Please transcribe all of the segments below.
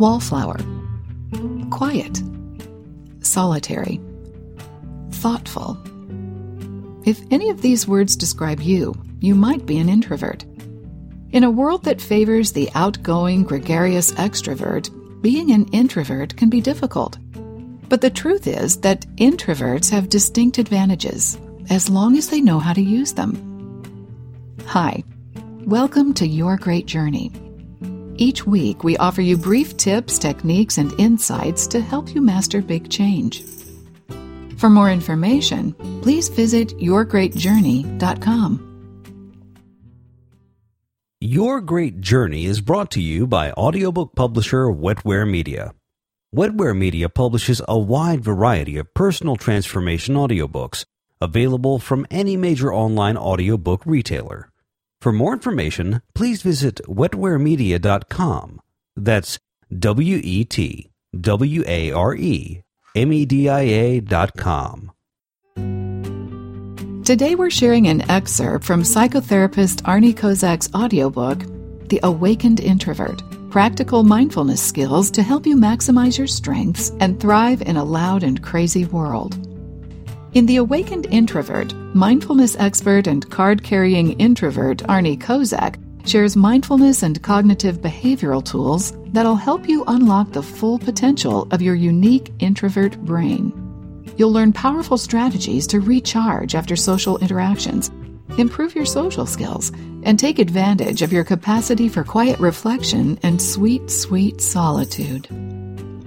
wallflower, quiet, solitary, thoughtful. If any of these words describe you, you might be an introvert. In a world that favors the outgoing, gregarious extrovert, being an introvert can be difficult. But the truth is that introverts have distinct advantages as long as they know how to use them. Hi, welcome to Your Great Journey. Each week, we offer you brief tips, techniques, and insights to help you master big change. For more information, please visit yourgreatjourney.com. Your Great Journey is brought to you by audiobook publisher Wetware Media. Wetware Media publishes a wide variety of personal transformation audiobooks available from any major online audiobook retailer. For more information, please visit wetwaremedia.com. That's W E T W A R E M E D I A dot com. Today we're sharing an excerpt from psychotherapist Arnie Kozak's audiobook, The Awakened Introvert Practical Mindfulness Skills to Help You Maximize Your Strengths and Thrive in a Loud and Crazy World. In The Awakened Introvert, mindfulness expert and card carrying introvert Arnie Kozak shares mindfulness and cognitive behavioral tools that'll help you unlock the full potential of your unique introvert brain. You'll learn powerful strategies to recharge after social interactions, improve your social skills, and take advantage of your capacity for quiet reflection and sweet, sweet solitude.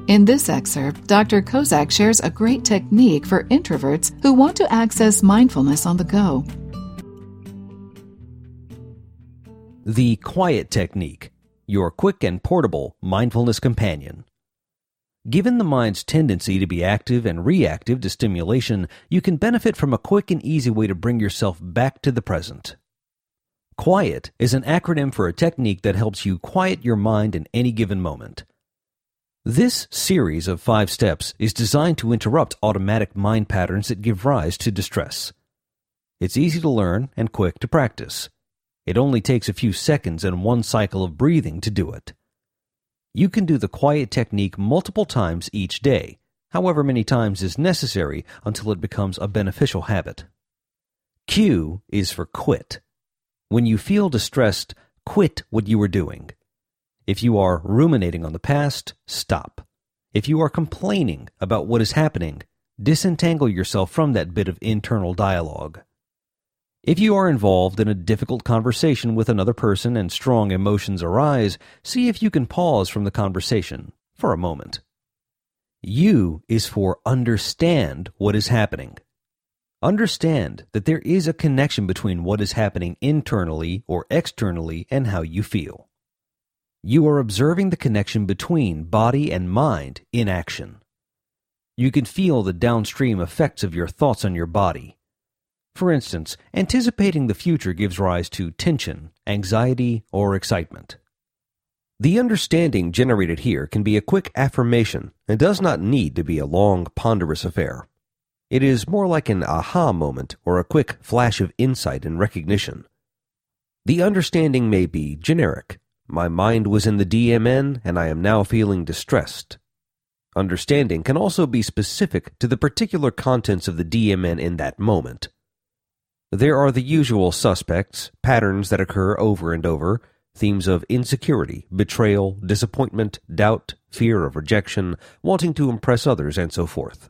In this excerpt, Dr. Kozak shares a great technique for introverts who want to access mindfulness on the go. The Quiet Technique, your quick and portable mindfulness companion. Given the mind's tendency to be active and reactive to stimulation, you can benefit from a quick and easy way to bring yourself back to the present. Quiet is an acronym for a technique that helps you quiet your mind in any given moment. This series of five steps is designed to interrupt automatic mind patterns that give rise to distress. It's easy to learn and quick to practice. It only takes a few seconds and one cycle of breathing to do it. You can do the quiet technique multiple times each day, however many times is necessary until it becomes a beneficial habit. Q is for quit. When you feel distressed, quit what you are doing. If you are ruminating on the past, stop. If you are complaining about what is happening, disentangle yourself from that bit of internal dialogue. If you are involved in a difficult conversation with another person and strong emotions arise, see if you can pause from the conversation for a moment. U is for understand what is happening. Understand that there is a connection between what is happening internally or externally and how you feel. You are observing the connection between body and mind in action. You can feel the downstream effects of your thoughts on your body for instance, anticipating the future gives rise to tension, anxiety, or excitement. The understanding generated here can be a quick affirmation and does not need to be a long, ponderous affair. It is more like an aha moment or a quick flash of insight and recognition. The understanding may be generic. My mind was in the DMN and I am now feeling distressed. Understanding can also be specific to the particular contents of the DMN in that moment. There are the usual suspects, patterns that occur over and over, themes of insecurity, betrayal, disappointment, doubt, fear of rejection, wanting to impress others, and so forth.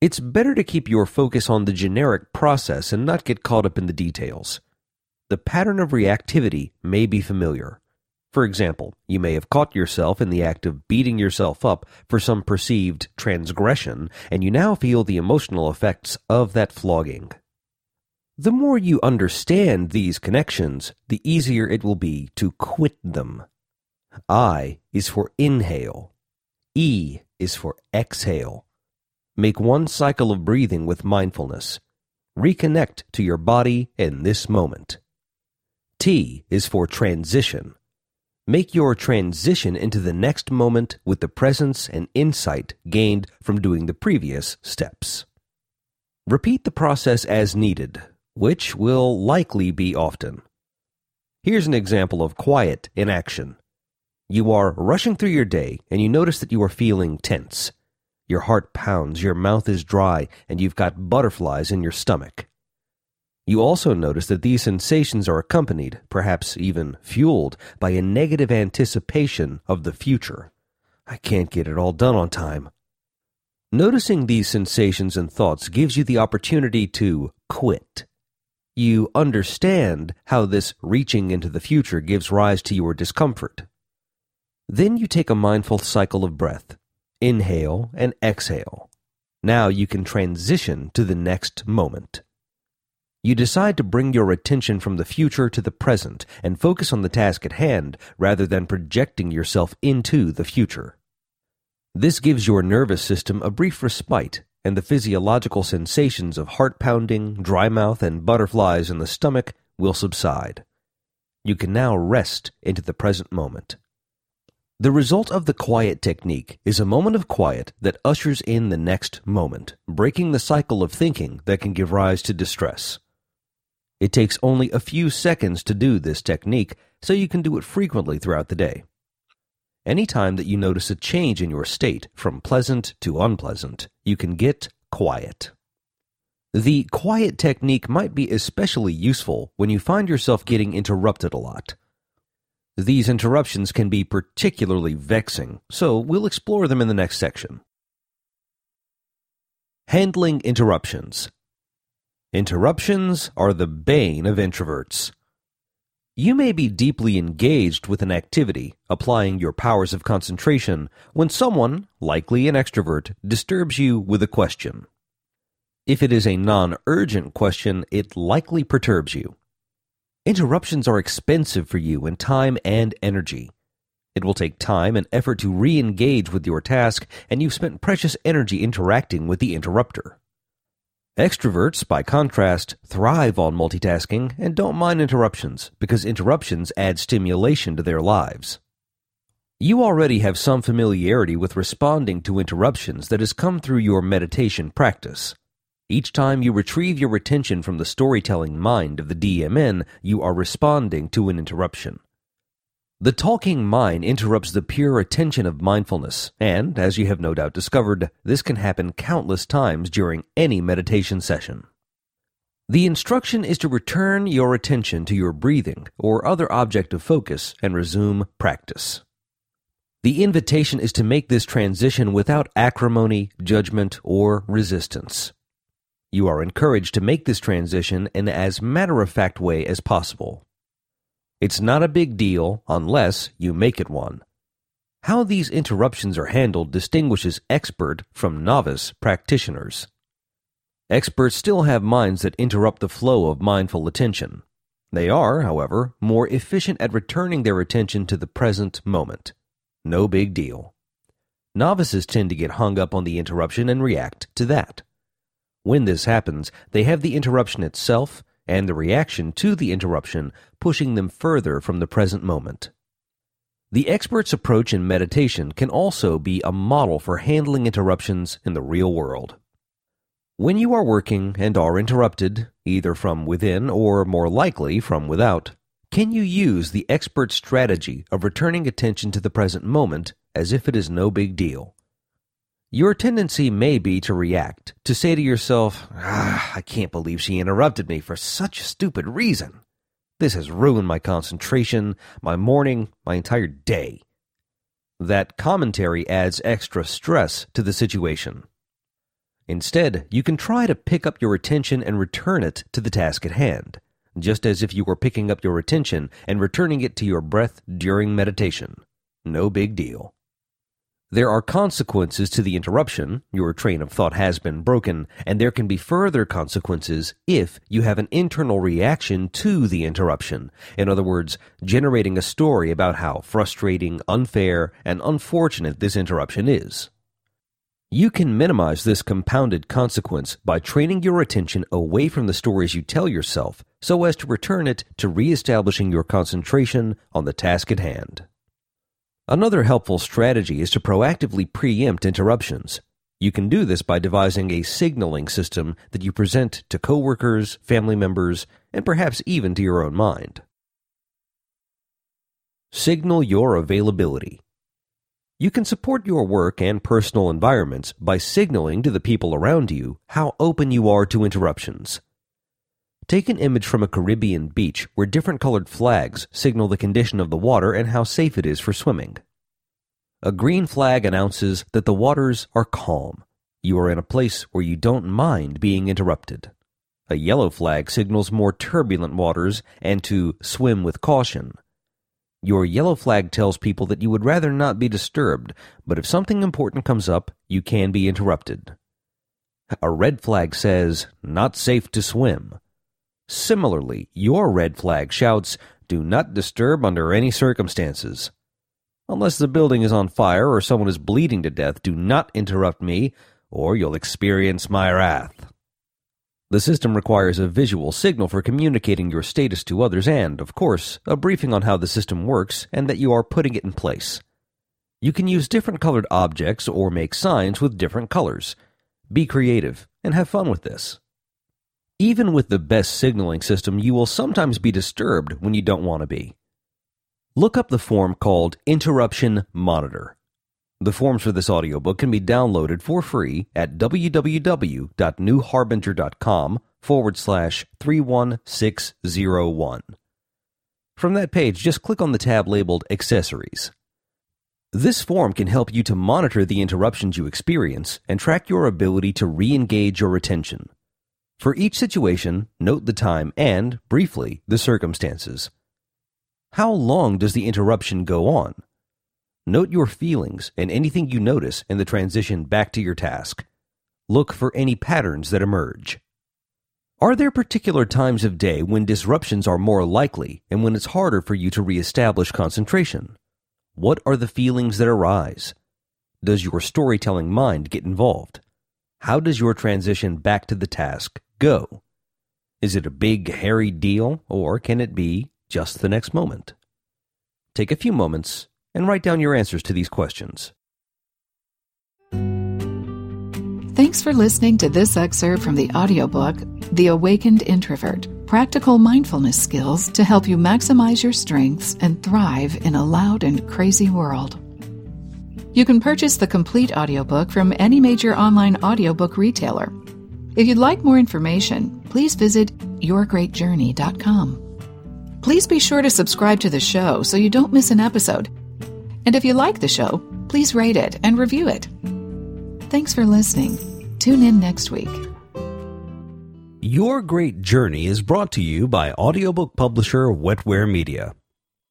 It's better to keep your focus on the generic process and not get caught up in the details. The pattern of reactivity may be familiar. For example, you may have caught yourself in the act of beating yourself up for some perceived transgression, and you now feel the emotional effects of that flogging. The more you understand these connections, the easier it will be to quit them. I is for inhale. E is for exhale. Make one cycle of breathing with mindfulness. Reconnect to your body in this moment. T is for transition. Make your transition into the next moment with the presence and insight gained from doing the previous steps. Repeat the process as needed which will likely be often. Here's an example of quiet in action. You are rushing through your day and you notice that you are feeling tense. Your heart pounds, your mouth is dry, and you've got butterflies in your stomach. You also notice that these sensations are accompanied, perhaps even fueled, by a negative anticipation of the future. I can't get it all done on time. Noticing these sensations and thoughts gives you the opportunity to quit. You understand how this reaching into the future gives rise to your discomfort. Then you take a mindful cycle of breath, inhale and exhale. Now you can transition to the next moment. You decide to bring your attention from the future to the present and focus on the task at hand rather than projecting yourself into the future. This gives your nervous system a brief respite, and the physiological sensations of heart pounding, dry mouth, and butterflies in the stomach will subside. You can now rest into the present moment. The result of the quiet technique is a moment of quiet that ushers in the next moment, breaking the cycle of thinking that can give rise to distress. It takes only a few seconds to do this technique, so you can do it frequently throughout the day. Any time that you notice a change in your state from pleasant to unpleasant, you can get quiet. The quiet technique might be especially useful when you find yourself getting interrupted a lot. These interruptions can be particularly vexing, so we'll explore them in the next section. Handling interruptions. Interruptions are the bane of introverts. You may be deeply engaged with an activity, applying your powers of concentration, when someone, likely an extrovert, disturbs you with a question. If it is a non urgent question, it likely perturbs you. Interruptions are expensive for you in time and energy. It will take time and effort to re engage with your task, and you've spent precious energy interacting with the interrupter. Extroverts, by contrast, thrive on multitasking and don't mind interruptions because interruptions add stimulation to their lives. You already have some familiarity with responding to interruptions that has come through your meditation practice. Each time you retrieve your attention from the storytelling mind of the DMN, you are responding to an interruption. The talking mind interrupts the pure attention of mindfulness, and, as you have no doubt discovered, this can happen countless times during any meditation session. The instruction is to return your attention to your breathing or other object of focus and resume practice. The invitation is to make this transition without acrimony, judgment, or resistance. You are encouraged to make this transition in as matter of fact way as possible. It's not a big deal unless you make it one. How these interruptions are handled distinguishes expert from novice practitioners. Experts still have minds that interrupt the flow of mindful attention. They are, however, more efficient at returning their attention to the present moment. No big deal. Novices tend to get hung up on the interruption and react to that. When this happens, they have the interruption itself and the reaction to the interruption pushing them further from the present moment. The expert's approach in meditation can also be a model for handling interruptions in the real world. When you are working and are interrupted, either from within or more likely from without, can you use the expert strategy of returning attention to the present moment as if it is no big deal? Your tendency may be to react, to say to yourself, ah, I can't believe she interrupted me for such a stupid reason. This has ruined my concentration, my morning, my entire day. That commentary adds extra stress to the situation. Instead, you can try to pick up your attention and return it to the task at hand, just as if you were picking up your attention and returning it to your breath during meditation. No big deal. There are consequences to the interruption, your train of thought has been broken, and there can be further consequences if you have an internal reaction to the interruption. In other words, generating a story about how frustrating, unfair, and unfortunate this interruption is. You can minimize this compounded consequence by training your attention away from the stories you tell yourself so as to return it to reestablishing your concentration on the task at hand. Another helpful strategy is to proactively preempt interruptions. You can do this by devising a signaling system that you present to coworkers, family members, and perhaps even to your own mind. Signal your availability. You can support your work and personal environments by signaling to the people around you how open you are to interruptions. Take an image from a Caribbean beach where different colored flags signal the condition of the water and how safe it is for swimming. A green flag announces that the waters are calm. You are in a place where you don't mind being interrupted. A yellow flag signals more turbulent waters and to swim with caution. Your yellow flag tells people that you would rather not be disturbed, but if something important comes up, you can be interrupted. A red flag says, not safe to swim. Similarly, your red flag shouts, do not disturb under any circumstances. Unless the building is on fire or someone is bleeding to death, do not interrupt me, or you'll experience my wrath. The system requires a visual signal for communicating your status to others and, of course, a briefing on how the system works and that you are putting it in place. You can use different colored objects or make signs with different colors. Be creative and have fun with this. Even with the best signaling system, you will sometimes be disturbed when you don't want to be. Look up the form called Interruption Monitor. The forms for this audiobook can be downloaded for free at www.newharbinger.com forward slash 31601. From that page, just click on the tab labeled Accessories. This form can help you to monitor the interruptions you experience and track your ability to re engage your attention. For each situation, note the time and, briefly, the circumstances. How long does the interruption go on? Note your feelings and anything you notice in the transition back to your task. Look for any patterns that emerge. Are there particular times of day when disruptions are more likely and when it's harder for you to reestablish concentration? What are the feelings that arise? Does your storytelling mind get involved? How does your transition back to the task go? Is it a big, hairy deal, or can it be just the next moment? Take a few moments and write down your answers to these questions. Thanks for listening to this excerpt from the audiobook, The Awakened Introvert Practical Mindfulness Skills to Help You Maximize Your Strengths and Thrive in a Loud and Crazy World. You can purchase the complete audiobook from any major online audiobook retailer. If you'd like more information, please visit yourgreatjourney.com. Please be sure to subscribe to the show so you don't miss an episode. And if you like the show, please rate it and review it. Thanks for listening. Tune in next week. Your Great Journey is brought to you by audiobook publisher Wetware Media.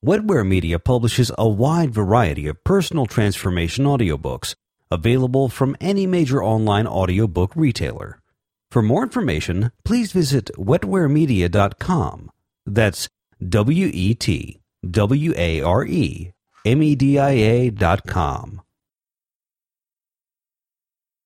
Wetware Media publishes a wide variety of personal transformation audiobooks available from any major online audiobook retailer. For more information, please visit wetwaremedia.com. That's W E T W A R E M E D I A dot com.